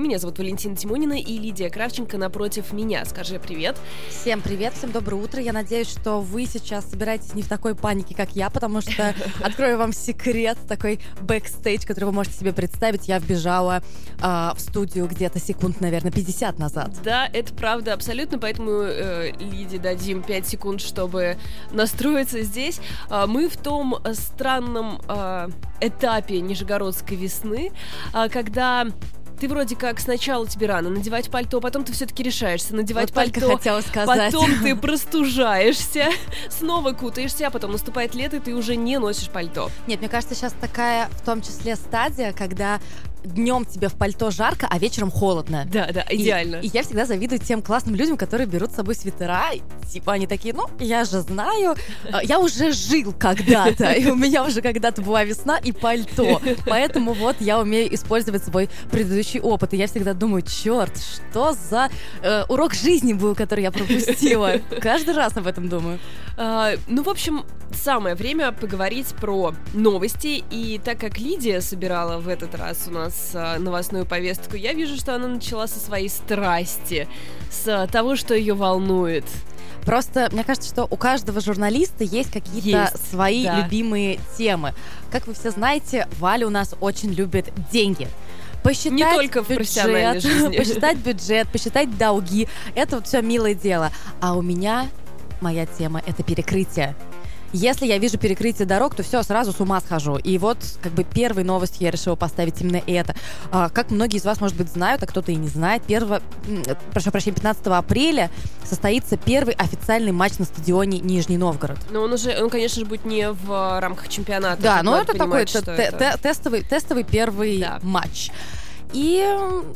Меня зовут Валентина Тимонина и Лидия Кравченко напротив меня. Скажи привет. Всем привет, всем доброе утро. Я надеюсь, что вы сейчас собираетесь не в такой панике, как я, потому что открою вам секрет, такой бэкстейдж, который вы можете себе представить. Я вбежала э, в студию где-то секунд, наверное, 50 назад. Да, это правда абсолютно, поэтому э, Лиде дадим 5 секунд, чтобы настроиться здесь. Э, мы в том странном э, этапе Нижегородской весны, э, когда ты вроде как сначала тебе рано надевать пальто, потом ты все-таки решаешься надевать вот пальто. Хотела сказать. Потом ты простужаешься, снова кутаешься, а потом наступает лето, и ты уже не носишь пальто. Нет, мне кажется, сейчас такая, в том числе, стадия, когда днем тебе в пальто жарко, а вечером холодно. Да, да, идеально. И, и я всегда завидую тем классным людям, которые берут с собой свитера. Типа они такие, ну, я же знаю, а, я уже жил когда-то, и у меня уже когда-то была весна и пальто. Поэтому вот я умею использовать свой предыдущий опыт. И я всегда думаю, черт, что за э, урок жизни был, который я пропустила. Каждый раз об этом думаю. А, ну, в общем, самое время поговорить про новости. И так как Лидия собирала в этот раз у нас нас а, новостную повестку, я вижу, что она начала со своей страсти, с того, что ее волнует. Просто мне кажется, что у каждого журналиста есть какие-то свои да. любимые темы. Как вы все знаете, Валя у нас очень любит деньги посчитать Не только в бюджет, жизни. посчитать бюджет, посчитать долги. Это вот все милое дело. А у меня моя тема это перекрытие. Если я вижу перекрытие дорог, то все, сразу с ума схожу. И вот как бы первой новостью я решила поставить именно это. А, как многие из вас, может быть, знают, а кто-то и не знает, 1, прошу прощения, 15 апреля состоится первый официальный матч на стадионе Нижний Новгород. Но он уже, он, конечно же, будет не в рамках чемпионата. Да, но это такой это... тестовый, тестовый первый да. матч. И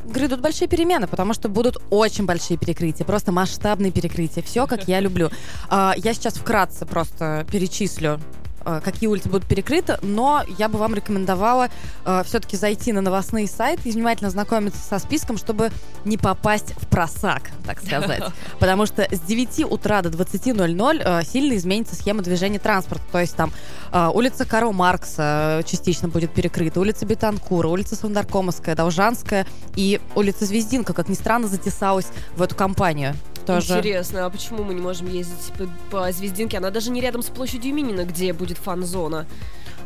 грядут большие перемены, потому что будут очень большие перекрытия, просто масштабные перекрытия. Все, как я люблю. А, я сейчас вкратце просто перечислю какие улицы будут перекрыты, но я бы вам рекомендовала э, все-таки зайти на новостные сайты и внимательно знакомиться со списком, чтобы не попасть в просак, так сказать. Потому что с 9 утра до 20.00 э, сильно изменится схема движения транспорта. То есть там э, улица Карл Маркса частично будет перекрыта, улица Бетанкура, улица Сандаркомовская, Должанская и улица Звездинка, как ни странно, затесалась в эту компанию тоже. Интересно, а почему мы не можем ездить по, по Звездинке? Она даже не рядом с площадью Минина, где будет фан-зона.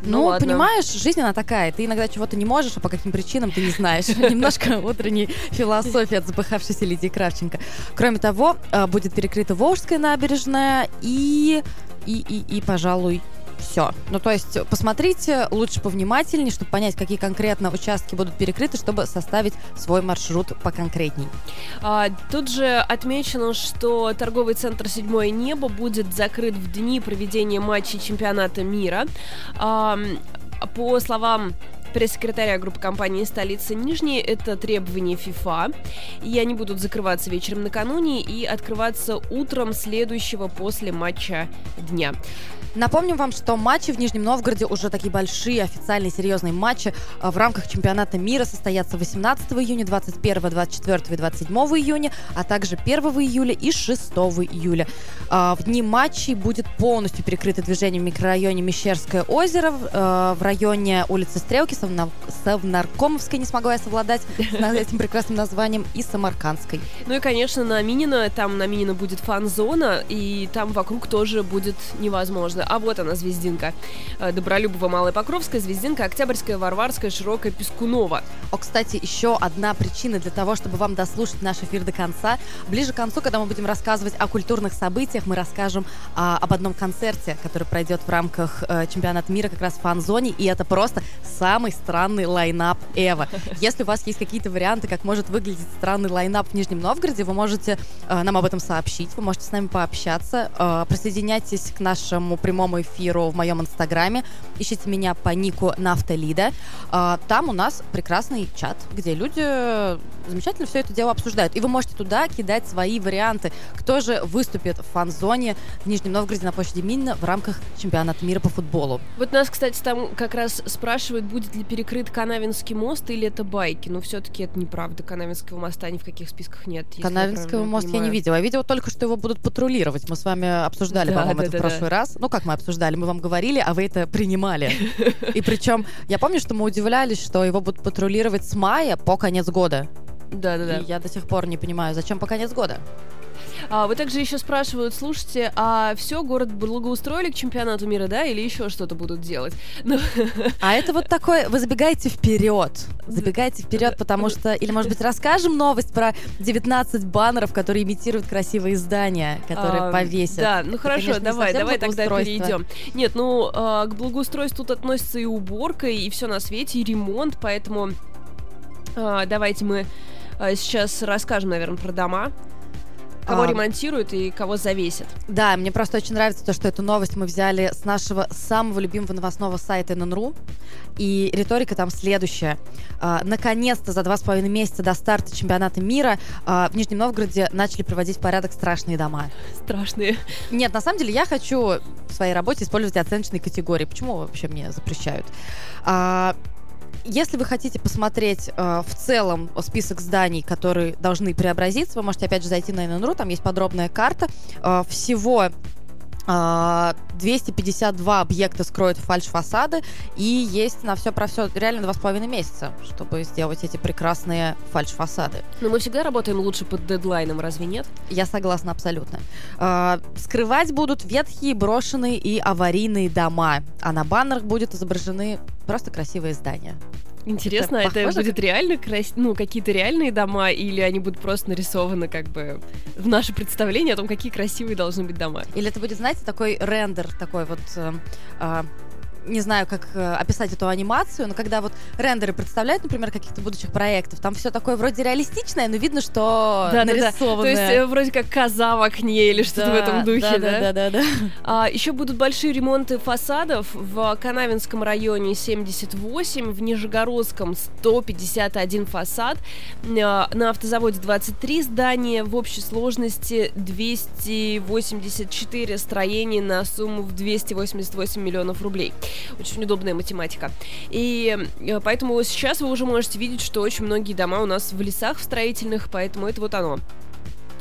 Ну, ну понимаешь, жизнь она такая. Ты иногда чего-то не можешь, а по каким причинам ты не знаешь. Немножко утренней философии от запыхавшейся Лидии Кравченко. Кроме того, э, будет перекрыта Волжская набережная и и, и, и, пожалуй, все. Ну, то есть посмотрите лучше повнимательнее, чтобы понять, какие конкретно участки будут перекрыты, чтобы составить свой маршрут поконкретней. А, тут же отмечено, что торговый центр «Седьмое небо» будет закрыт в дни проведения матчей чемпионата мира. А, по словам пресс-секретаря группы компании «Столица Нижней». Это требование ФИФА. И они будут закрываться вечером накануне и открываться утром следующего после матча дня. Напомним вам, что матчи в Нижнем Новгороде уже такие большие, официальные, серьезные матчи э, в рамках чемпионата мира состоятся 18 июня, 21, 24 и 27 июня, а также 1 июля и 6 июля. Э, в дни матчей будет полностью перекрыто движение в микрорайоне Мещерское озеро, э, в районе улицы Стрелки, Совнаркомовской, не смогла я совладать с этим прекрасным названием, и Самаркандской. Ну и, конечно, на Минина, там на Минина будет фан-зона, и там вокруг тоже будет невозможно. А вот она, Звездинка. Э, Добролюбова, Малая Покровская, Звездинка, Октябрьская, Варварская, Широкая, Пескунова. О, кстати, еще одна причина для того, чтобы вам дослушать наш эфир до конца. Ближе к концу, когда мы будем рассказывать о культурных событиях, мы расскажем а, об одном концерте, который пройдет в рамках а, чемпионата мира как раз в фан-зоне, и это просто самый странный лайнап Эва. Если у вас есть какие-то варианты, как может выглядеть странный лайнап в Нижнем Новгороде, вы можете э, нам об этом сообщить, вы можете с нами пообщаться. Э, присоединяйтесь к нашему прямому эфиру в моем инстаграме. Ищите меня по нику Нафталида. Э, там у нас прекрасный чат, где люди замечательно все это дело обсуждают. И вы можете туда кидать свои варианты, кто же выступит в фан-зоне в Нижнем Новгороде на площади Минна в рамках чемпионата мира по футболу. Вот нас, кстати, там как раз спрашивают, будет ли перекрыт Канавинский мост или это байки. Но все-таки это неправда. Канавинского моста ни в каких списках нет. Канавинского моста я не видела. Я видела только, что его будут патрулировать. Мы с вами обсуждали, да, по-моему, да, это да, в прошлый да. раз. Ну, как мы обсуждали? Мы вам говорили, а вы это принимали. И причем, я помню, что мы удивлялись, что его будут патрулировать с мая по конец года. Да-да-да. И я до сих пор не понимаю, зачем по конец года. А, вы также еще спрашивают, слушайте, а все, город благоустроили к чемпионату мира, да, или еще что-то будут делать? Ну, А это вот такой, вы забегаете вперед. Забегаете вперед, потому что, или, может быть, расскажем новость про 19 баннеров, которые имитируют красивые здания, которые а, повесят. Да, ну Это, хорошо, конечно, не давай, давай тогда перейдем. Нет, ну а, к благоустройству тут относится и уборка, и все на свете, и ремонт, поэтому а, давайте мы а, сейчас расскажем, наверное, про дома. Кого А. ремонтируют и кого завесят. Да, мне просто очень нравится то, что эту новость мы взяли с нашего самого любимого новостного сайта ННРУ. И риторика там следующая. А, Наконец-то за два с половиной месяца до старта чемпионата мира а, в Нижнем Новгороде начали приводить в порядок страшные дома. Страшные. Нет, на самом деле я хочу в своей работе использовать оценочные категории. Почему вообще мне запрещают? А, если вы хотите посмотреть э, в целом список зданий, которые должны преобразиться, вы можете опять же зайти на ННРУ, там есть подробная карта. Э, всего 252 объекта скроют фальш-фасады, и есть на все про все реально два с половиной месяца, чтобы сделать эти прекрасные фальш-фасады. Но мы всегда работаем лучше под дедлайном, разве нет? Я согласна абсолютно. Э, скрывать будут ветхие, брошенные и аварийные дома, а на баннерах будут изображены просто красивые здания. Интересно, Это это, будет реально крас... ну, какие-то реальные дома, или они будут просто нарисованы как бы в наше представление о том, какие красивые должны быть дома. Или это будет, знаете, такой рендер, такой вот... э, э, не знаю, как э, описать эту анимацию, но когда вот рендеры представляют, например, каких-то будущих проектов, там все такое вроде реалистичное, но видно, что Да-да-да. нарисованное. То есть э, вроде как коза в окне или что-то в этом духе, да? Да, да, да. А, еще будут большие ремонты фасадов в Канавинском районе 78, в Нижегородском 151 фасад, а, на автозаводе 23 здания, в общей сложности 284 строения на сумму в 288 миллионов рублей. Очень удобная математика. И э, поэтому сейчас вы уже можете видеть, что очень многие дома у нас в лесах в строительных, поэтому это вот оно.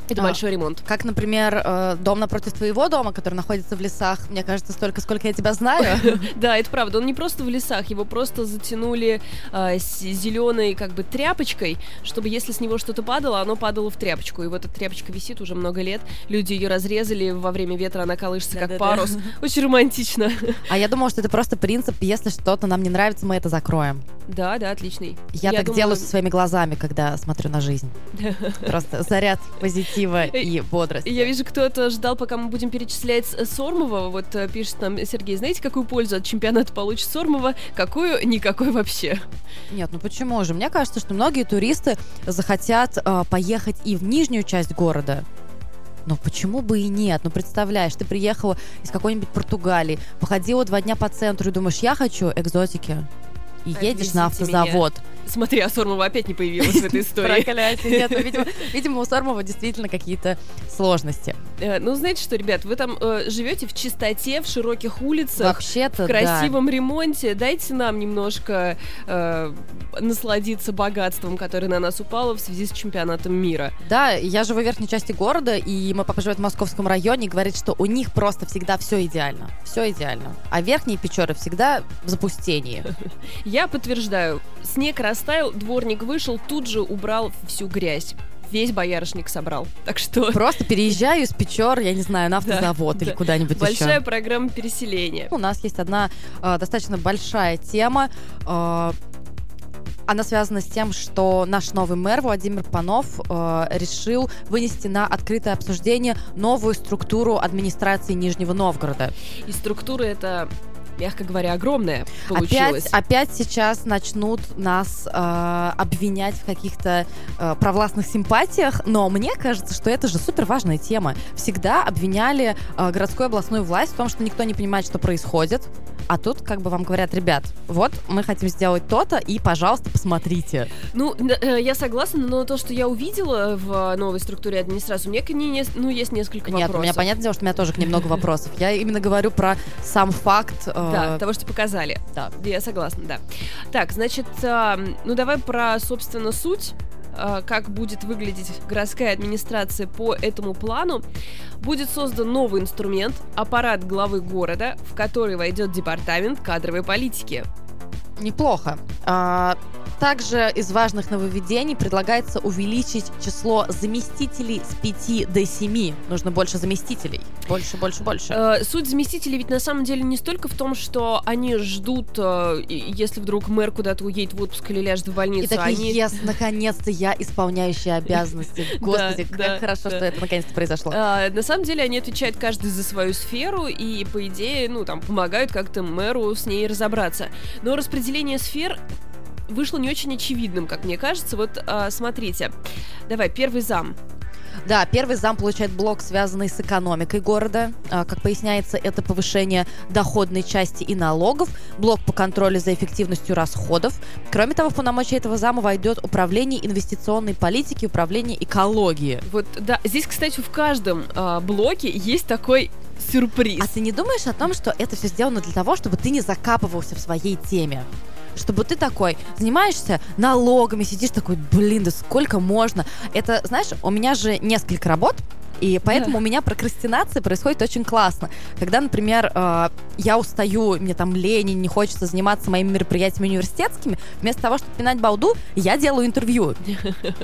Это А. большой ремонт. Как, например, э, дом напротив твоего дома, который находится в лесах, мне кажется, столько, сколько я тебя знаю. Да, это правда. Он не просто в лесах, его просто затянули зеленой как бы тряпочкой, чтобы если с него что-то падало, оно падало в тряпочку. И вот эта тряпочка висит уже много лет. Люди ее разрезали во время ветра, она колышется как парус. Очень романтично. А я думала, что это просто принцип, если что-то нам не нравится, мы это закроем. Да, да, отличный. Я, так делаю со своими глазами, когда смотрю на жизнь. Просто заряд позитива и бодрости. Я вижу, кто-то ждал, пока мы будем перечислять Сормова. Вот э, пишет нам Сергей, знаете, какую пользу от чемпионата получит Сормова? Какую? Никакой вообще. Нет, ну почему же? Мне кажется, что многие туристы захотят э, поехать и в нижнюю часть города. Но почему бы и нет? Ну, представляешь, ты приехала из какой-нибудь Португалии, походила два дня по центру и думаешь, я хочу экзотики. И едешь на Отвезите меня. Смотри, а Сормова опять не появилась в этой истории. Проклятие. Нет, ну, видимо, видимо, у Сормова действительно какие-то сложности. Э, Ну, знаете что, ребят, вы там э, живете в чистоте, в широких улицах, Вообще-то, в красивом ремонте. Дайте нам немножко э, насладиться богатством, которое на нас упало в связи с чемпионатом мира. Да, я живу в верхней части города, и мой папа живет в московском районе и говорит, что у них просто всегда все идеально. Все идеально. А верхние Печоры всегда в запустении. Я подтверждаю, снег растаял, дворник вышел, тут же убрал всю грязь. Весь боярышник собрал. Так что Просто переезжаю из Печор, я не знаю, на автозавод Да, или да. куда-нибудь большая еще. программа переселения. У нас есть одна э, достаточно большая тема. э, она связана с тем, что наш новый мэр Владимир Панов э, решил вынести на открытое обсуждение новую структуру администрации Нижнего Новгорода. И структура это, мягко говоря, огромная получилась. Опять, опять сейчас начнут нас э, обвинять в каких-то э, провластных симпатиях, но мне кажется, что это же супер важная тема. Всегда обвиняли э, городскую областную власть в том, что никто не понимает, что происходит. А тут как бы вам говорят, ребят, вот мы хотим сделать то-то, и, пожалуйста, посмотрите. Ну, э, я согласна, но то, что я увидела в новой структуре администрации, у меня к ней не- ну, есть несколько Нет, вопросов. у меня понятное дело, что у меня тоже к ней много вопросов. Я именно говорю про сам факт. э, Да, того, что показали. да. Я согласна, да. Так, значит, а, ну давай про, собственно, суть как будет выглядеть городская администрация по этому плану. Будет создан новый инструмент, аппарат главы города, в который войдет департамент кадровой политики. Неплохо. А, Также из важных нововведений предлагается увеличить число заместителей с 5 до 7. Нужно больше заместителей. Больше, больше, больше. Э, суть заместителей ведь на самом деле не столько в том, что они ждут, э, если вдруг мэр куда-то уедет в отпуск или ляжет в больницу. И такие, они... yes, наконец-то я исполняющая обязанности. Господи, как хорошо, что это наконец-то произошло. А, на самом деле они отвечают каждый за свою сферу и, по идее, ну, там, помогают как-то мэру с ней разобраться. Но распределение сфер вышло не очень очевидным, как мне кажется. Вот а, смотрите, давай, первый зам. Да, первый зам получает блок, связанный с экономикой города. А, как поясняется, это повышение доходной части и налогов, блок по контролю за эффективностью расходов. Кроме того, в полномочия этого зама войдет управление инвестиционной политики, управление экологии. Вот, да, здесь, кстати, в каждом э, блоке есть такой сюрприз. А ты не думаешь о том, что это все сделано для того, чтобы ты не закапывался в своей теме? Чтобы ты такой занимаешься налогами, сидишь такой, блин, да сколько можно? Это, знаешь, у меня же несколько работ, и поэтому да. у меня прокрастинация происходит очень классно. Когда, например, э, я устаю, мне там лень, не хочется заниматься моими мероприятиями университетскими, вместо того, чтобы пинать балду, я делаю интервью.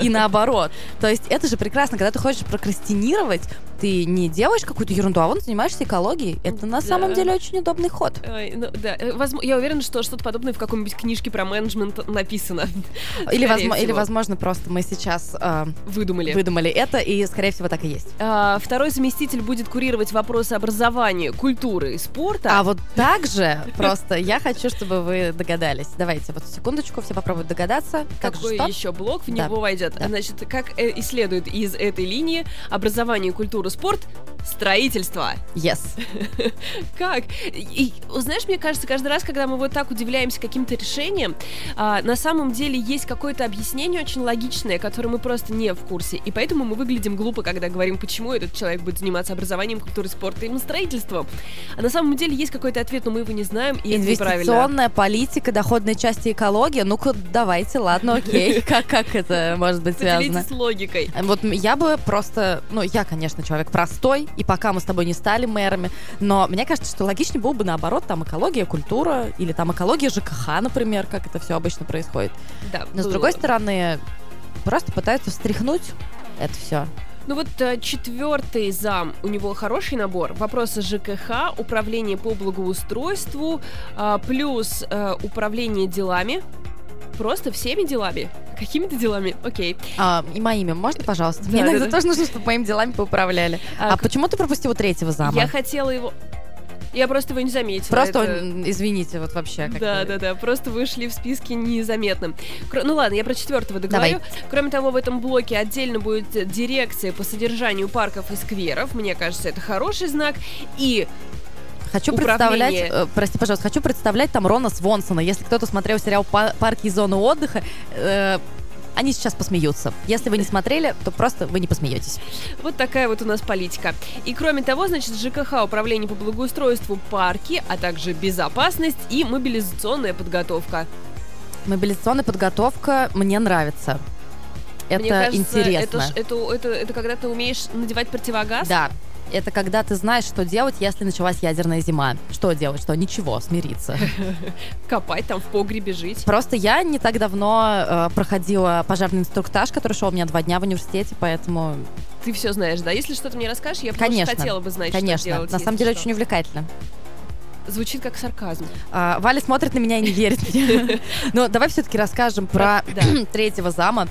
И наоборот. То есть это же прекрасно, когда ты хочешь прокрастинировать, ты не делаешь какую-то ерунду, а вон занимаешься экологией. Это на да. самом деле очень удобный ход. Ой, ну, да, э, возможно, я уверена, что что-то подобное в каком-нибудь книжке про менеджмент написано. Или, возможно, или возможно, просто мы сейчас э, выдумали. выдумали это, и, скорее всего, так и есть. А, второй заместитель будет курировать вопросы образования, культуры и спорта. А вот так же просто я хочу, чтобы вы догадались. Давайте вот секундочку, все попробуют догадаться. Какой еще блок в него войдет? Да. Значит, как э, и следует из этой линии, образование, культура, спорт, строительство. Yes. как? И, знаешь, мне кажется, каждый раз, когда мы вот так удивляемся каким-то решением, а, на самом деле есть какое-то объяснение очень логичное, которое мы просто не в курсе. И поэтому мы выглядим глупо, когда говорим, почему этот человек будет заниматься образованием, культурой, спортом и строительством. А на самом деле есть какой-то ответ, но мы его не знаем, и Инвестиционная политика, доходной части экологии. Ну-ка, давайте, ладно, окей. Как, как это может быть связано? с логикой. Вот я бы просто, ну, я, конечно, человек простой, и пока мы с тобой не стали мэрами, но мне кажется, что логичнее было бы наоборот, там экология, культура, или там экология ЖКХ, например, как это все обычно происходит. Да, но с другой стороны, просто пытаются встряхнуть это все. Ну вот э, четвертый зам, у него хороший набор. Вопросы ЖКХ, управление по благоустройству, а, плюс э, управление делами, Просто всеми делами? Какими-то делами? Окей. А, и моими, можно, пожалуйста? Да, Мне иногда да, тоже нужно, чтобы моими делами поуправляли. А, а почему ты пропустила третьего зама? Я хотела его... Я просто его не заметила. Просто, это... извините, вот вообще. Да, да, да, просто вышли в списке незаметным. Кр... Ну ладно, я про четвертого договорю. Давай. Кроме того, в этом блоке отдельно будет дирекция по содержанию парков и скверов. Мне кажется, это хороший знак. И Хочу представлять, э, прости, пожалуйста, хочу представлять там Рона Свонсона. Если кто-то смотрел сериал «Парки и зоны отдыха», э, они сейчас посмеются. Если вы не смотрели, то просто вы не посмеетесь. Вот такая вот у нас политика. И кроме того, значит, ЖКХ, управление по благоустройству, парки, а также безопасность и мобилизационная подготовка. Мобилизационная подготовка мне нравится. Это Мне кажется, интересно. Это, это, это, это когда ты умеешь надевать противогаз? Да, это когда ты знаешь, что делать, если началась ядерная зима. Что делать? Что? Ничего, смириться. Копать там в погребе жить. Просто я не так давно э, проходила пожарный инструктаж, который шел у меня два дня в университете, поэтому... Ты все знаешь, да? Если что-то мне расскажешь, я конечно, хотела бы знать, конечно. что делать. На самом деле что. очень увлекательно. Звучит как сарказм. А, Валя смотрит на меня и не верит мне. Но давай все-таки расскажем про третьего зама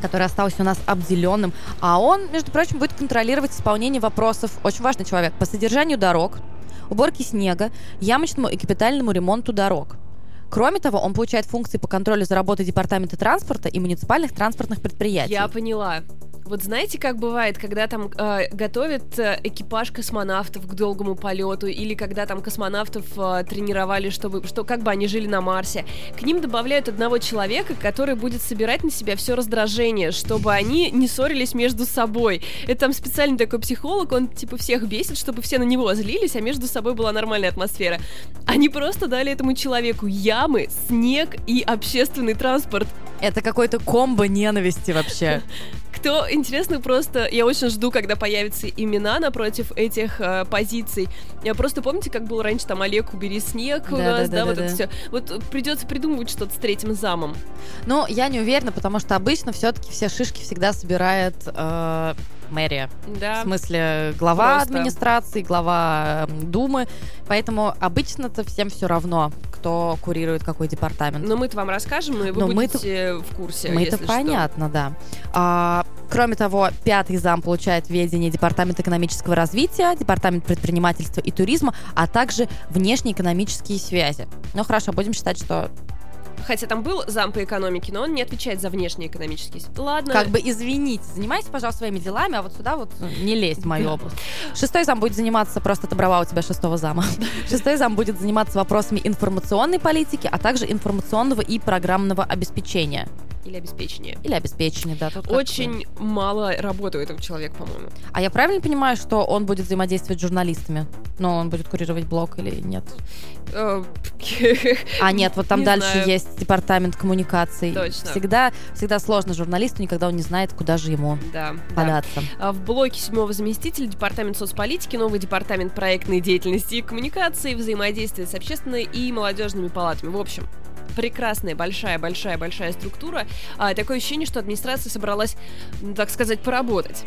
который остался у нас обделенным, а он, между прочим, будет контролировать исполнение вопросов, очень важный человек, по содержанию дорог, уборке снега, ямочному и капитальному ремонту дорог. Кроме того, он получает функции по контролю за работой Департамента транспорта и муниципальных транспортных предприятий. Я поняла. Вот знаете, как бывает, когда там э, готовят э, экипаж космонавтов к долгому полету, или когда там космонавтов э, тренировали, чтобы, что, как бы они жили на Марсе, к ним добавляют одного человека, который будет собирать на себя все раздражение, чтобы они не ссорились между собой. Это там специальный такой психолог, он типа всех бесит, чтобы все на него злились, а между собой была нормальная атмосфера. Они просто дали этому человеку ямы, снег и общественный транспорт. Это какой-то комбо ненависти вообще. Кто, интересно, просто, я очень жду, когда появятся имена напротив этих э, позиций. Я просто помните, как был раньше там Олег, убери снег у Да, нас, да, да, да, вот да, это да. все. Вот придется придумывать что-то с третьим замом. Ну, я не уверена, потому что обычно все-таки все шишки всегда собирает э, мэрия. Да. В смысле, глава Просто. администрации, глава Думы. Поэтому обычно-то всем все равно, кто курирует какой департамент. Но мы-то вам расскажем, и вы Но будете в курсе. Мы это понятно, да. А, кроме того, пятый зам получает ведение Департамента экономического развития, Департамент предпринимательства и туризма, а также внешнеэкономические связи. Ну хорошо, будем считать, что Хотя там был зам по экономике, но он не отвечает за внешние экономические. Ладно. как бы извините, занимайтесь, пожалуйста, своими делами, а вот сюда вот не лезть в мою область. Шестой зам будет заниматься, просто отобрала у тебя шестого зама. Шестой зам будет заниматься вопросами информационной политики, а также информационного и программного обеспечения. Или обеспечение. Или обеспечения, да. тут как. Очень мало работы у этого человека, по-моему. А я правильно понимаю, что он будет взаимодействовать с журналистами? Ну, он будет курировать блог или нет? Э, А, нет, вот там Не дальше знаю. есть департамент коммуникаций. Точно. Всегда, всегда сложно журналисту, никогда он не знает, куда же ему Да, да. податься. А В блоке седьмого заместителя Департамент соцполитики, новый Департамент проектной деятельности и коммуникации, взаимодействия с общественной и молодежными палатами. В общем, прекрасная, большая-большая-большая структура. А, такое ощущение, что администрация собралась, м, так сказать, поработать.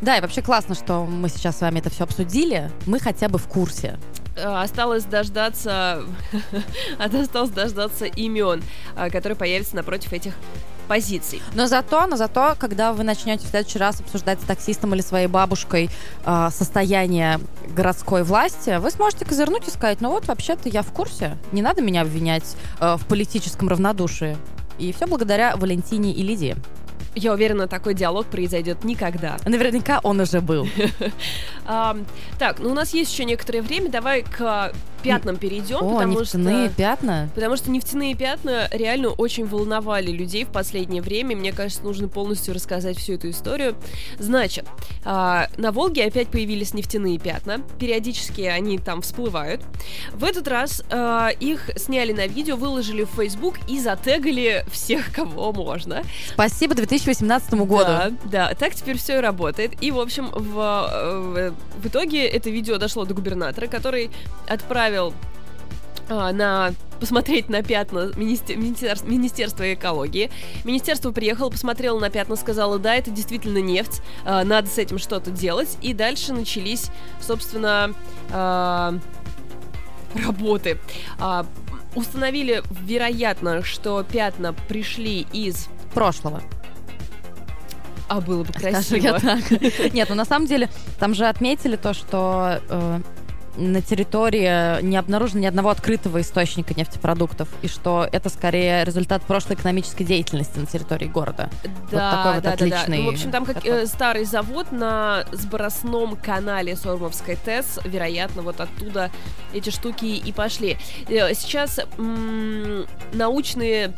Да, и вообще классно, что мы сейчас с вами это все обсудили. Мы хотя бы в курсе. А, Осталось дождаться, осталось дождаться имен, а, которые появятся напротив этих позиций. Но зато, но зато, когда вы начнете в следующий раз обсуждать с таксистом или своей бабушкой э, состояние городской власти, вы сможете козырнуть и сказать, ну вот, вообще-то я в курсе, не надо меня обвинять э, в политическом равнодушии. И все благодаря Валентине и Лидии. Я уверена, такой диалог произойдет никогда. Наверняка он уже был. Так, ну у нас есть еще некоторое время, давай к пятнам перейдем, О, потому нефтяные что... пятна. Потому что нефтяные пятна реально очень волновали людей в последнее время. Мне кажется, нужно полностью рассказать всю эту историю. Значит, а, на Волге опять появились нефтяные пятна. Периодически они там всплывают. В этот раз а, их сняли на видео, выложили в Facebook и затегали всех, кого можно. Спасибо 2018 году. Да, да, так теперь все и работает. И, в общем, в, э, в итоге это видео дошло до губернатора, который отправил а, на посмотреть на пятна министер- министер- Министерства экологии. Министерство приехало, посмотрело на пятна, сказало, да, это действительно нефть, а, надо с этим что-то делать. И дальше начались, собственно, а, работы. А, установили, вероятно, что пятна пришли из... Прошлого. А было бы Скажу красиво. я так. Нет, ну на самом деле там же отметили то, что э, на территории не обнаружено ни одного открытого источника нефтепродуктов, и что это скорее результат прошлой экономической деятельности на территории города. Да, такой вот да, да, да. отличный Ну, в общем, там как э, старый завод на сбросном канале Сормовской ТЭС, вероятно, вот оттуда эти штуки и пошли. Э, Сейчас м, научные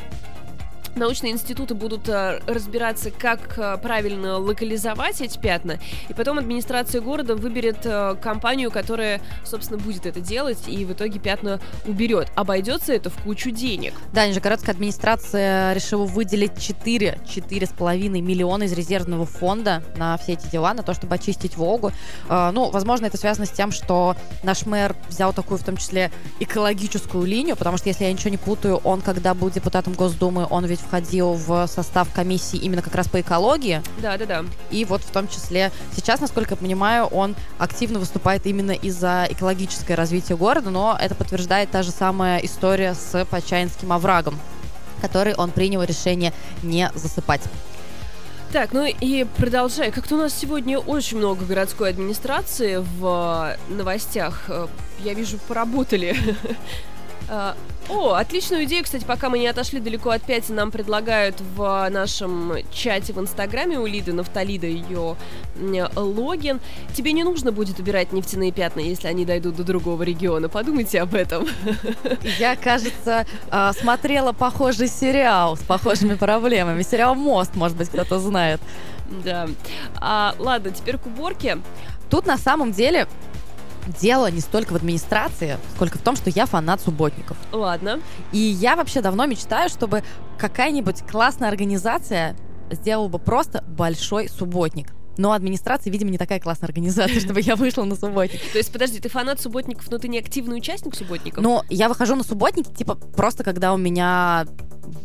научные институты будут э, разбираться, как э, правильно локализовать эти пятна, и потом администрация города выберет э, компанию, которая, собственно, будет это делать, и в итоге пятна уберет. Обойдется это в кучу денег. Да, Нижегородская администрация решила выделить 4, 4,5 миллиона из резервного фонда на все эти дела, на то, чтобы очистить Волгу. Ну, возможно, это связано с тем, что наш мэр взял такую, в том числе, экологическую линию, потому что, если я ничего не путаю, он, когда был депутатом Госдумы, он ведь входил в состав комиссии именно как раз по экологии. Да, да, да. И вот в том числе сейчас, насколько я понимаю, он активно выступает именно из-за экологическое развитие города, но это подтверждает та же самая история с Почаинским оврагом который он принял решение не засыпать. Так, ну и продолжай. Как-то у нас сегодня очень много городской администрации в э, новостях. Э, Я вижу, поработали. А, О, отличную идею, кстати, пока мы не отошли далеко от пяти, нам предлагают в нашем чате в Инстаграме у Лиды Нафталида ее логин. Тебе не нужно будет убирать нефтяные пятна, если они дойдут до другого региона. Подумайте об этом. Я, кажется, а, смотрела похожий сериал с похожими проблемами. Сериал «Мост», может быть, кто-то знает. Да. А, ладно, теперь к уборке. Тут на самом деле дело не столько в администрации, сколько в том, что я фанат субботников. Ладно. И я вообще давно мечтаю, чтобы какая-нибудь классная организация сделал бы просто большой субботник. Но администрация, видимо, не такая классная организация, чтобы я вышла на субботник. То есть, подожди, ты фанат субботников, но ты не активный участник субботников? Ну, я выхожу на субботники, типа, просто когда у меня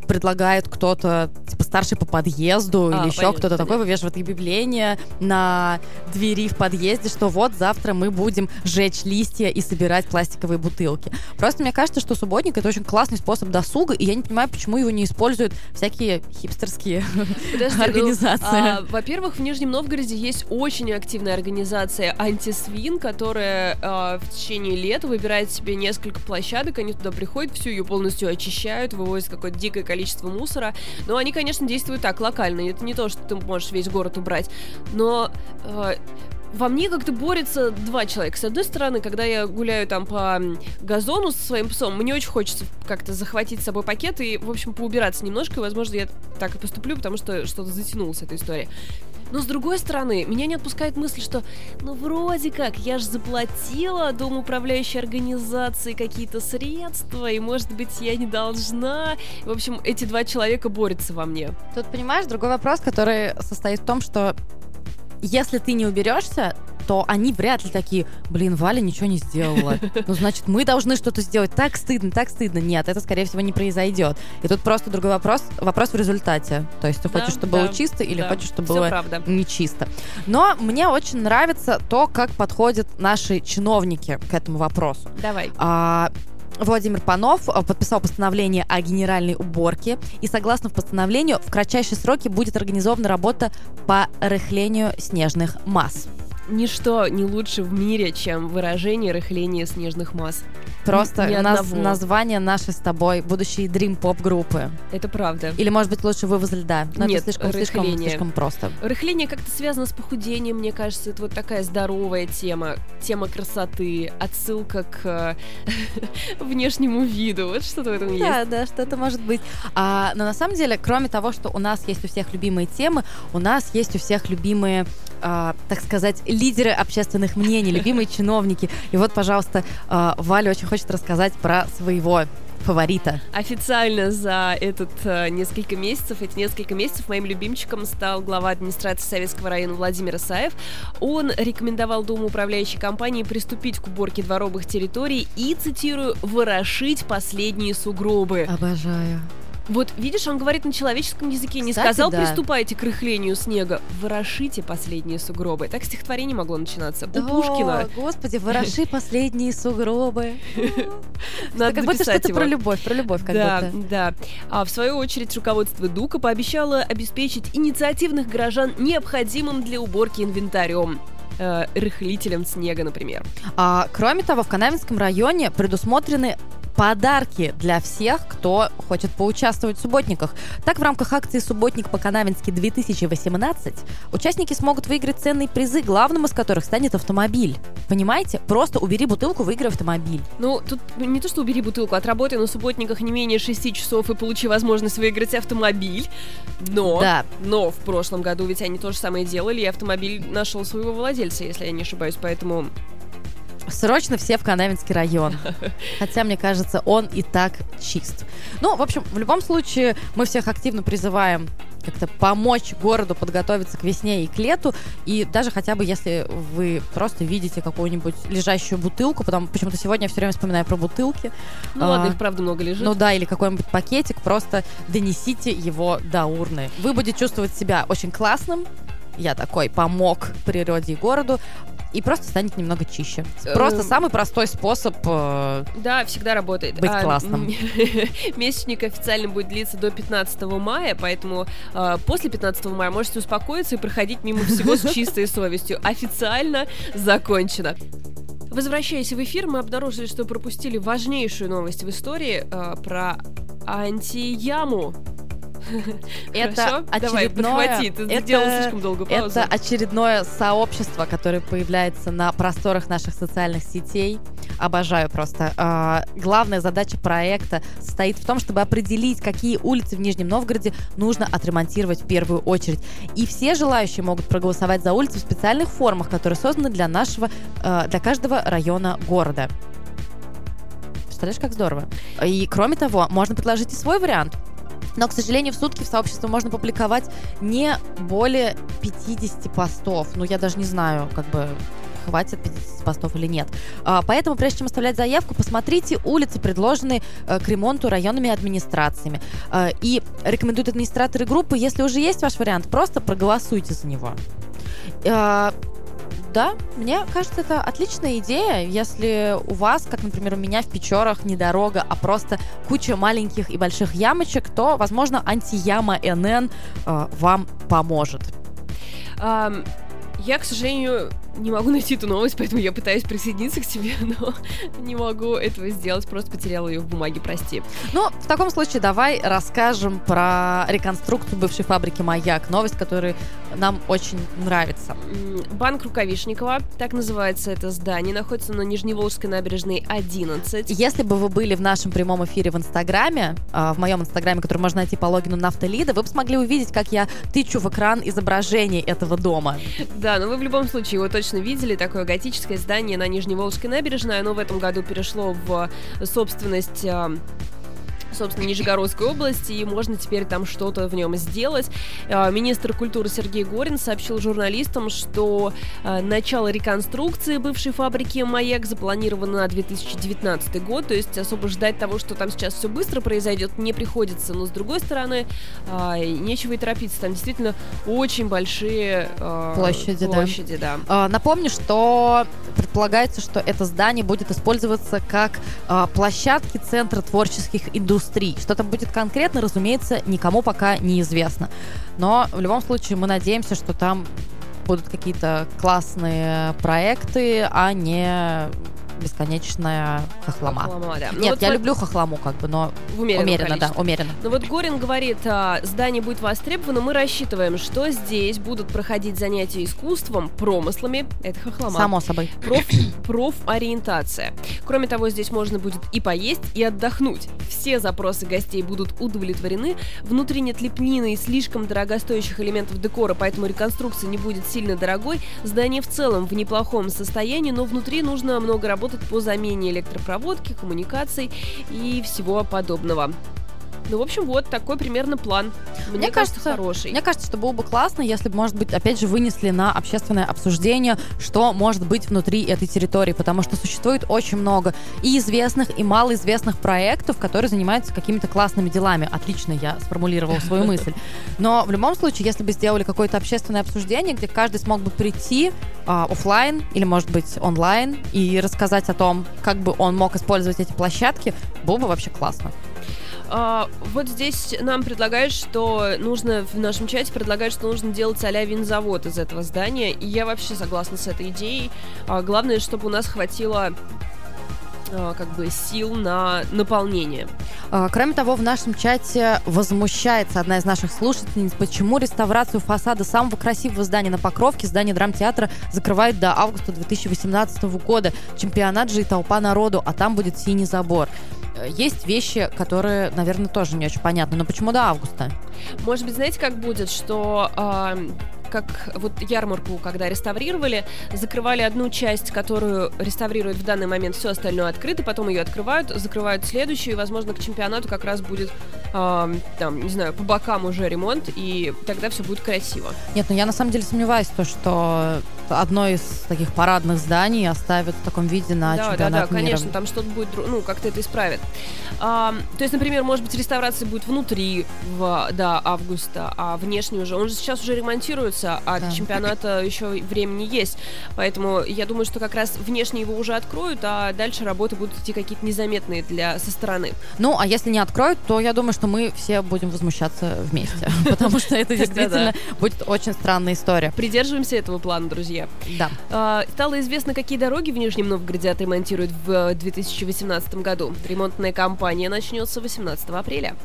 предлагает кто-то, типа, старший по подъезду а, или еще кто-то такой, вывешивает объявление на двери в подъезде, что вот завтра мы будем жечь листья и собирать пластиковые бутылки. Просто мне кажется, что субботник — это очень классный способ досуга, и я не понимаю, почему его не используют всякие хипстерские Подожди, ну, организации. Ну, а, во-первых, в Нижнем Новгороде есть очень активная организация «Антисвин», которая а, в течение лета выбирает себе несколько площадок, они туда приходят, всю ее полностью очищают, вывозят какое-то дикое количество мусора. Но они, конечно, действуют так, локально. Это не то, что ты можешь весь город убрать. Но э, во мне как-то борются два человека. С одной стороны, когда я гуляю там по газону со своим псом, мне очень хочется как-то захватить с собой пакет и, в общем, поубираться немножко, и, возможно, я так и поступлю, потому что что-то затянулась эта история. Но с другой стороны, меня не отпускает мысль, что ну вроде как, я же заплатила дом управляющей организации какие-то средства, и может быть я не должна. В общем, эти два человека борются во мне. Тут, понимаешь, другой вопрос, который состоит в том, что если ты не уберешься, то они вряд ли такие, блин, Валя ничего не сделала. Ну, значит, мы должны что-то сделать. Так стыдно, так стыдно. Нет, это, скорее всего, не произойдет. И тут просто другой вопрос. Вопрос в результате. То есть ты да, хочешь, чтобы да, было чисто или да, хочешь, чтобы было правда. не чисто. Но мне очень нравится то, как подходят наши чиновники к этому вопросу. Давай. А, Владимир Панов э, подписал постановление о генеральной уборке, и согласно постановлению в кратчайшие сроки будет организована работа по рыхлению снежных масс ничто не лучше в мире, чем выражение рыхления снежных масс. Просто наз- название нашей с тобой будущей дрим поп группы. Это правда. Или, может быть, лучше вывоз льда. Но Нет, это слишком, слишком, слишком просто. Рыхление как-то связано с похудением, мне кажется. Это вот такая здоровая тема. Тема красоты, отсылка к внешнему виду. Вот что-то в этом есть. Да, да, что-то может быть. А, но на самом деле, кроме того, что у нас есть у всех любимые темы, у нас есть у всех любимые, а, так сказать, лидеры общественных мнений, любимые чиновники. И вот, пожалуйста, а, Валя очень хочет рассказать про своего фаворита. Официально за этот э, несколько месяцев, эти несколько месяцев моим любимчиком стал глава администрации Советского района Владимир Исаев. Он рекомендовал Дому управляющей компании приступить к уборке дворовых территорий и, цитирую, «ворошить последние сугробы». Обожаю. Вот видишь, он говорит на человеческом языке, не Кстати, сказал, да. приступайте к рыхлению снега, ворошите последние сугробы. Так стихотворение могло начинаться. Да, У Пушкина. Господи, вороши последние сугробы. Надо как будто что-то про любовь, про любовь как да, будто. Да, А в свою очередь руководство Дука пообещало обеспечить инициативных горожан необходимым для уборки инвентарем э, рыхлителем снега, например. А, кроме того, в Канавинском районе предусмотрены подарки для всех, кто хочет поучаствовать в субботниках. Так, в рамках акции «Субботник по-канавински-2018» участники смогут выиграть ценные призы, главным из которых станет автомобиль. Понимаете? Просто убери бутылку, выиграй автомобиль. Ну, тут не то, что убери бутылку, отработай на субботниках не менее 6 часов и получи возможность выиграть автомобиль. Но, да. но в прошлом году ведь они то же самое делали, и автомобиль нашел своего владельца, если я не ошибаюсь, поэтому Срочно все в Канавинский район. Хотя, мне кажется, он и так чист. Ну, в общем, в любом случае, мы всех активно призываем как-то помочь городу подготовиться к весне и к лету. И даже хотя бы если вы просто видите какую-нибудь лежащую бутылку, потому почему-то сегодня я все время вспоминаю про бутылки. Ну а, ладно, их правда много лежит. Ну да, или какой-нибудь пакетик, просто донесите его до урны. Вы будете чувствовать себя очень классным, я такой помог природе и городу, и просто станет немного чище. Просто эм. самый простой способ э, Да, всегда работает. Быть а, классным. Месячник официально будет длиться до 15 мая, поэтому э, после 15 мая можете успокоиться и проходить мимо всего с чистой совестью. Официально закончено. Возвращаясь в эфир, мы обнаружили, что пропустили важнейшую новость в истории э, про антияму это очередное... это, слишком долгую паузу. Это очередное сообщество, которое появляется на просторах наших социальных сетей. Обожаю просто. А, главная задача проекта состоит в том, чтобы определить, какие улицы в Нижнем Новгороде нужно отремонтировать в первую очередь. И все желающие могут проголосовать за улицы в специальных формах, которые созданы для нашего, а, для каждого района города. Представляешь, как здорово. И кроме того, можно предложить и свой вариант Но, к сожалению, в сутки в сообществе можно публиковать не более 50 постов. Ну, я даже не знаю, как бы хватит 50 постов или нет. А, поэтому, прежде чем оставлять заявку, посмотрите улицы, предложенные э, к ремонту районными администрациями. А, и рекомендуют администраторы группы, если уже есть ваш вариант, просто проголосуйте за него. А, да, мне кажется, это отличная идея, если у вас, как, например, у меня в Печорах не дорога, а просто куча маленьких и больших ямочек, то, возможно, антияма НН э, вам поможет. Um, я, к сожалению, не могу найти эту новость, поэтому я пытаюсь присоединиться к тебе, но не могу этого сделать, просто потеряла ее в бумаге, прости. Ну, в таком случае давай расскажем про реконструкцию бывшей фабрики «Маяк», новость, которая нам очень нравится. Банк Рукавишникова, так называется это здание, находится на Нижневолжской набережной 11. Если бы вы были в нашем прямом эфире в Инстаграме, а, в моем Инстаграме, который можно найти по логину Нафталида, вы бы смогли увидеть, как я тычу в экран изображение этого дома. Да, но вы в любом случае его точно видели, такое готическое здание на Нижневолжской набережной. Оно в этом году перешло в собственность а, собственно, Нижегородской области, и можно теперь там что-то в нем сделать. А, министр культуры Сергей Горин сообщил журналистам, что а, начало реконструкции бывшей фабрики «Маяк» запланировано на 2019 год, то есть особо ждать того, что там сейчас все быстро произойдет, не приходится. Но, с другой стороны, а, нечего и торопиться. Там действительно очень большие площади. площади да. Да. Напомню, что предполагается, что это здание будет использоваться как площадки Центра творческих индустрий индустрий. Что там будет конкретно, разумеется, никому пока неизвестно. Но в любом случае мы надеемся, что там будут какие-то классные проекты, а не бесконечная хохлома. хохлома да. Ну Нет, вот я вот... люблю хохлому, как бы, но умеренно, да, умеренно. Но вот Горин говорит, а, здание будет востребовано, мы рассчитываем, что здесь будут проходить занятия искусством, промыслами, это хохлома. Само собой. Проф, профориентация. Кроме того, здесь можно будет и поесть, и отдохнуть. Все запросы гостей будут удовлетворены. Внутри нет лепнины и слишком дорогостоящих элементов декора, поэтому реконструкция не будет сильно дорогой. Здание в целом в неплохом состоянии, но внутри нужно много работать работать по замене электропроводки, коммуникаций и всего подобного. Ну, в общем, вот такой примерно план. Мне, мне кажется, кажется, хороший. Мне кажется, что было бы классно, если бы, может быть, опять же, вынесли на общественное обсуждение, что может быть внутри этой территории, потому что существует очень много и известных, и малоизвестных проектов, которые занимаются какими-то классными делами. Отлично я сформулировала свою мысль. Но в любом случае, если бы сделали какое-то общественное обсуждение, где каждый смог бы прийти а, офлайн или, может быть, онлайн и рассказать о том, как бы он мог использовать эти площадки, было бы вообще классно. А, вот здесь нам предлагают, что нужно в нашем чате предлагают, что нужно делать а-ля винзавод из этого здания. И я вообще согласна с этой идеей. А, главное, чтобы у нас хватило как бы сил на наполнение. А, кроме того, в нашем чате возмущается одна из наших слушательниц, почему реставрацию фасада самого красивого здания на Покровке, здания драмтеатра, закрывают до августа 2018 года. Чемпионат же и толпа народу, а там будет синий забор. Есть вещи, которые, наверное, тоже не очень понятны. Но почему до августа? Может быть, знаете, как будет, что э, как вот ярмарку, когда реставрировали, закрывали одну часть, которую реставрируют в данный момент, все остальное открыто, потом ее открывают, закрывают следующую, и, возможно, к чемпионату как раз будет, э, там, не знаю, по бокам уже ремонт, и тогда все будет красиво. Нет, ну я на самом деле сомневаюсь, то, что одно из таких парадных зданий оставят в таком виде на да, чемпионат Да, да, мира. конечно, там что-то будет, ну, как-то это исправит. А, то есть, например, может быть, реставрация будет внутри в, до августа, а внешне уже, он же сейчас уже ремонтируется, а да. чемпионата еще времени есть, поэтому я думаю, что как раз внешне его уже откроют, а дальше работы будут идти какие-то незаметные для со стороны. Ну, а если не откроют, то я думаю, что мы все будем возмущаться вместе, потому что это действительно будет очень странная история. Придерживаемся этого плана, друзья друзья. Да. А, стало известно, какие дороги в Нижнем Новгороде отремонтируют в 2018 году. Ремонтная кампания начнется 18 апреля.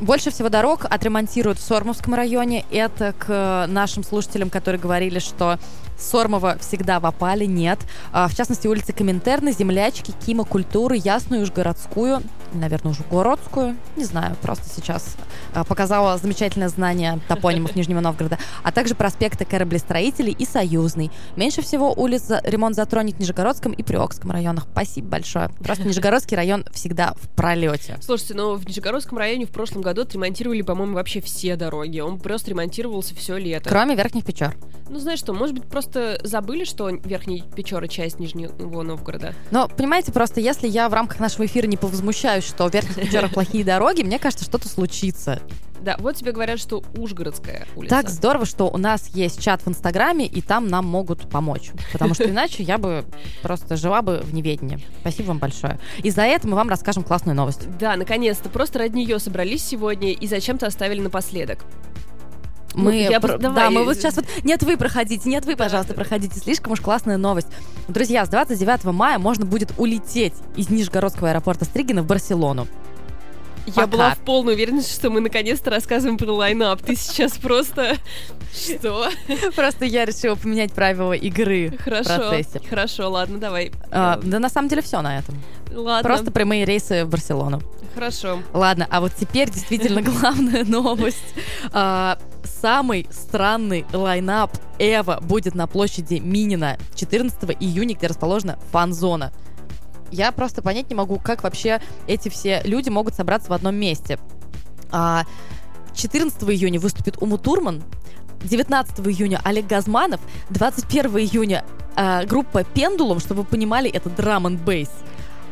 Больше всего дорог отремонтируют в Сормовском районе. Это к нашим слушателям, которые говорили, что Сормова всегда в опале, нет. А, в частности, улицы Коминтерны, Землячки, Кима, Культуры, Ясную, Уж городскую наверное, уже Городскую, не знаю, просто сейчас э, показала замечательное знание топонимов Нижнего Новгорода, а также проспекты Кораблестроителей и Союзный. Меньше всего улиц ремонт затронет в Нижегородском и Приокском районах. Спасибо большое. Просто Нижегородский район всегда в пролете. Слушайте, ну в Нижегородском районе в прошлом году отремонтировали, по-моему, вообще все дороги. Он просто ремонтировался все лето. Кроме Верхних Печор. Ну, знаешь что, может быть, просто забыли, что Верхний Печора часть Нижнего Новгорода? Но, понимаете, просто если я в рамках нашего эфира не повозмущаюсь, что в Верхних Печорах плохие дороги, мне кажется, что-то случится. Да, вот тебе говорят, что Ужгородская улица. Так здорово, что у нас есть чат в Инстаграме, и там нам могут помочь. Потому что иначе я бы просто жила бы в неведении. Спасибо вам большое. И за это мы вам расскажем классную новость. Да, наконец-то. Просто ради нее собрались сегодня и зачем-то оставили напоследок. Мы, ну, я про... давай. Да, мы вот сейчас вот... Нет, вы проходите, нет, вы, пожалуйста, проходите. Слишком уж классная новость. Друзья, с 29 мая можно будет улететь из Нижегородского аэропорта Стригина в Барселону. Я Пока. была в полной уверенности, что мы наконец-то рассказываем про лайнап. Ты сейчас просто... Что? Просто я решила поменять правила игры хорошо, в процессе. Хорошо, ладно, давай. А, да на самом деле все на этом. Ладно. Просто прямые рейсы в Барселону. Хорошо. Ладно, а вот теперь действительно главная новость. Самый странный лайнап Эва будет на площади Минина 14 июня, где расположена фан-зона я просто понять не могу, как вообще эти все люди могут собраться в одном месте. 14 а, июня выступит Уму Турман, 19 июня Олег Газманов, 21 июня э, группа Пендулум, чтобы вы понимали, это драм н бейс.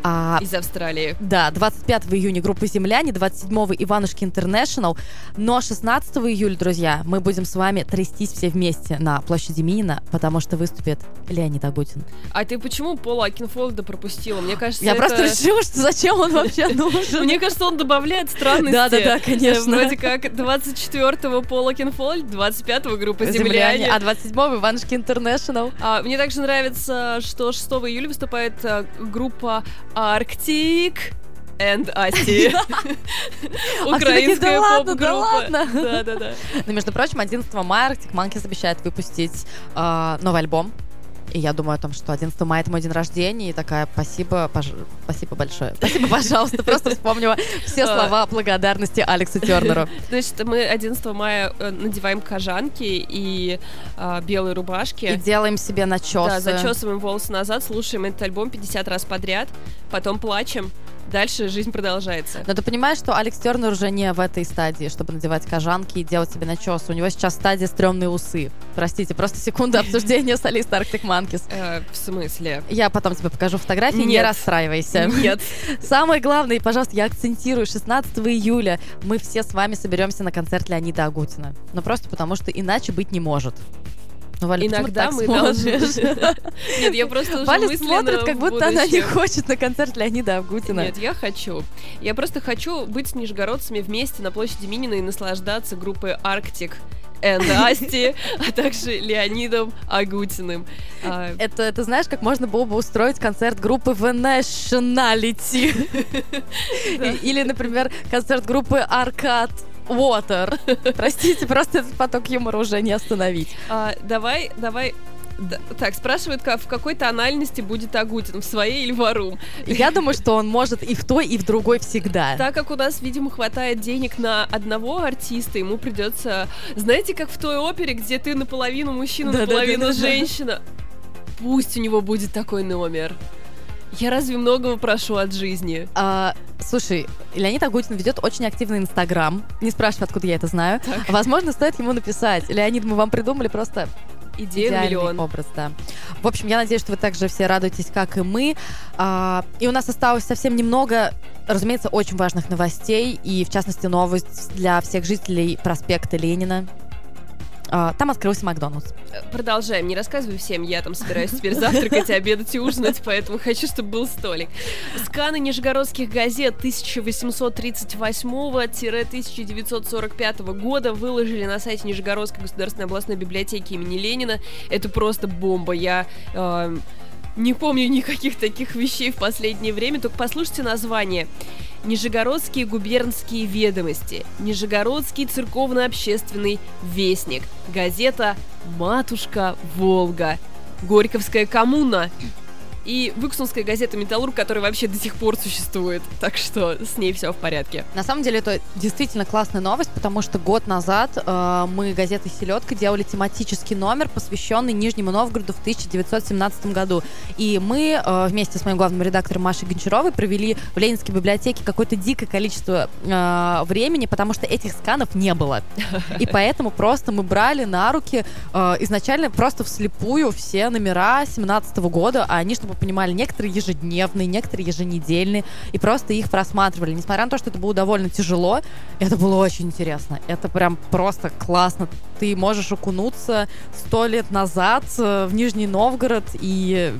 А, Из Австралии. Да, 25 июня группа «Земляне», 27 Иванушки Интернешнл. Но 16 июля, друзья, мы будем с вами трястись все вместе на площади Минина, потому что выступит Леонид Агутин. А ты почему Пола Окенфолда пропустила? Мне кажется, Я это... просто решила, что зачем он вообще нужен. Мне кажется, он добавляет странности. Да-да-да, конечно. Вроде как 24-го Пол Окенфолд, 25-го группа «Земляне». А 27-го Иванушки International. Мне также нравится, что 6 июля выступает э, группа Арктик and Асти. Украинская поп-группа. Да, да, да. Но, между прочим, 11 мая Arctic Monkeys обещает выпустить э, новый альбом. И я думаю о том, что 11 мая это мой день рождения, и такая спасибо, пож... спасибо большое. Спасибо, пожалуйста. Просто вспомнила все а. слова благодарности Алексу Тернеру. Значит, мы 11 мая э, надеваем кожанки и а, белые рубашки. И делаем себе начесы. Да, зачесываем волосы назад, слушаем этот альбом 50 раз подряд, потом плачем, дальше жизнь продолжается. Но ты понимаешь, что Алекс Тернер уже не в этой стадии, чтобы надевать кожанки и делать себе начес. У него сейчас стадия стрёмные усы. Простите, просто секунда обсуждения солиста Arctic Monkeys. Э, в смысле? Я потом тебе покажу фотографии, не расстраивайся. Нет. Самое главное, пожалуйста, я акцентирую, 16 июля мы все с вами соберемся на концерт Леонида Агутина. Ну просто потому, что иначе быть не может. Ну, Валя, Иногда мы должны... Нет, я просто уже Валя смотрит, как будто она не хочет на концерт Леонида Авгутина. Нет, я хочу. Я просто хочу быть с нижегородцами вместе на площади Минина и наслаждаться группой Арктик and Асти, а также Леонидом Агутиным. А, это, это знаешь, как можно было бы устроить концерт группы The Nationality. Или, например, концерт группы Аркад Water. Простите, просто этот поток юмора уже не остановить. А, давай, давай так, спрашивают, в какой тональности будет Агутин, в своей или варум? Я думаю, что он может и в той, и в другой всегда. Так как у нас, видимо, хватает денег на одного артиста, ему придется... Знаете, как в той опере, где ты наполовину мужчина, да, наполовину да, да, женщина? Пусть у него будет такой номер. Я разве многого прошу от жизни? А, слушай, Леонид Агутин ведет очень активный Инстаграм. Не спрашивай, откуда я это знаю. Так. Возможно, стоит ему написать. Леонид, мы вам придумали просто Идея миллион. образ, да. В общем, я надеюсь, что вы также все радуетесь, как и мы. А, и у нас осталось совсем немного, разумеется, очень важных новостей. И, в частности, новость для всех жителей проспекта Ленина. А, там открылся Макдональдс. Продолжаем. Не рассказывай всем, я там собираюсь теперь завтракать, обедать и ужинать, поэтому хочу, чтобы был столик. Сканы нижегородских газет 1838-1945 года выложили на сайте Нижегородской государственной областной библиотеки имени Ленина. Это просто бомба. Я э, не помню никаких таких вещей в последнее время, только послушайте название. Нижегородские губернские ведомости, Нижегородский церковно-общественный вестник, газета «Матушка Волга», Горьковская коммуна, и Выксунская газета «Металлург», которая вообще до сих пор существует. Так что с ней все в порядке. На самом деле это действительно классная новость, потому что год назад э, мы газетой «Селедка» делали тематический номер, посвященный Нижнему Новгороду в 1917 году. И мы э, вместе с моим главным редактором Машей Гончаровой провели в Ленинской библиотеке какое-то дикое количество э, времени, потому что этих сканов не было. И поэтому просто мы брали на руки э, изначально просто вслепую все номера 17 года, а они, чтобы вы понимали, некоторые ежедневные, некоторые еженедельные, и просто их просматривали. Несмотря на то, что это было довольно тяжело, это было очень интересно. Это прям просто классно. Ты можешь окунуться сто лет назад э, в Нижний Новгород и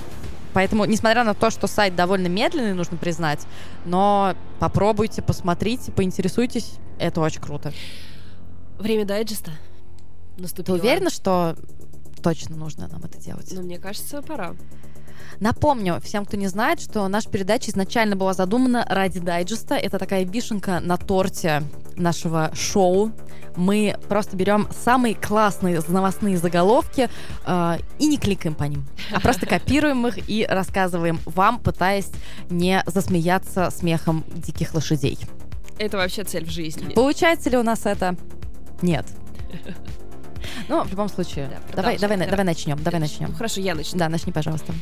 Поэтому, несмотря на то, что сайт довольно медленный, нужно признать, но попробуйте, посмотрите, поинтересуйтесь. Это очень круто. Время дайджеста наступило. Ты уверена, что точно нужно нам это делать? Ну, мне кажется, пора. Напомню всем, кто не знает, что наша передача изначально была задумана ради дайджеста. Это такая вишенка на торте нашего шоу. Мы просто берем самые классные новостные заголовки э, и не кликаем по ним, а просто копируем их и рассказываем вам, пытаясь не засмеяться смехом диких лошадей. Это вообще цель в жизни. Получается ли у нас это? Нет. Ну, в любом случае, да, давай, давай, давай начнем, давай начнем. Хорошо, я начну. Да, начни, пожалуйста.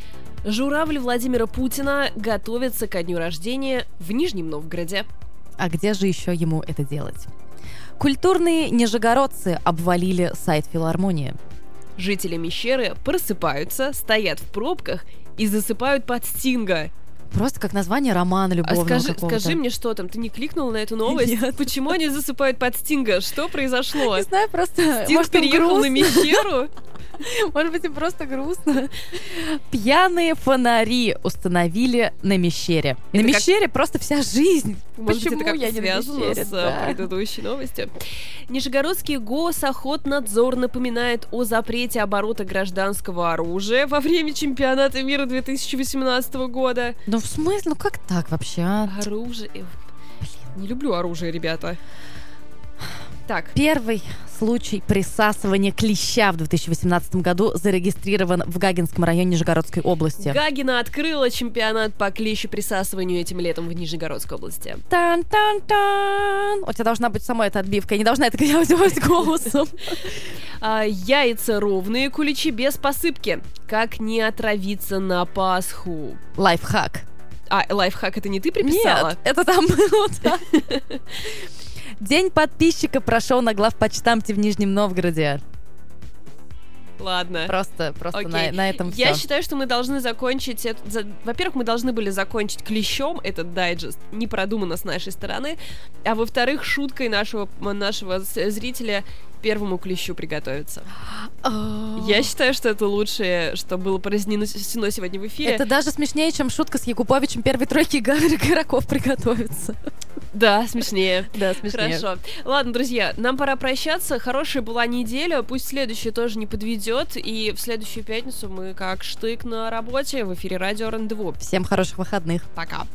Журавль Владимира Путина готовится ко дню рождения в Нижнем Новгороде. А где же еще ему это делать? Культурные нижегородцы обвалили сайт филармонии. Жители Мещеры просыпаются, стоят в пробках и засыпают под Стинга. Просто как название романа любовного а скажи, скажи мне, что там, ты не кликнул на эту новость? Нет. Почему они засыпают под Стинга? Что произошло? Не знаю, просто... Стинг может, переехал на грустно? Мещеру? Может быть, им просто грустно. Пьяные фонари установили на Мещере. На Это как- Мещере просто вся жизнь. Может Почему быть, это как я не на связано Мещере? с Да. э, предыдущей новостью. Нижегородский госохотнадзор напоминает о запрете оборота гражданского оружия во время чемпионата мира 2018 года. Ну, в смысле? Ну, как так вообще, а? Оружие... э, Не люблю оружие, ребята. Так, Первый случай присасывания клеща в 2018 году зарегистрирован в Гагинском районе Нижегородской области. Гагина открыла чемпионат по клещеприсасыванию этим летом в Нижегородской области. Тан-тан-тан! У тебя должна быть сама эта отбивка. Я не должна это делать голосом. А, яйца ровные, куличи без посыпки. Как не отравиться на Пасху? Лайфхак. А, лайфхак это не ты приписала? Нет, это там было. День подписчика прошел на главпочтамте в Нижнем Новгороде. Ладно. Просто, просто на, Окей. на этом Я все. считаю, что мы должны закончить это. за- Во-первых, мы должны были закончить клещом этот дайджест, не продумано с нашей стороны. А во-вторых, шуткой нашего, нашего зрителя первому клещу приготовиться. Я считаю, что это лучшее, что было произнесено сегодня в эфире. Это даже смешнее, чем шутка с Якубовичем первой тройки игроков приготовиться. Да, смешнее. Да, смешнее. Хорошо. Ладно, друзья, нам пора прощаться. Хорошая была неделя. Пусть следующая тоже не подведет. И в следующую пятницу мы как штык на работе в эфире радио Рандеву. Всем хороших выходных. Пока.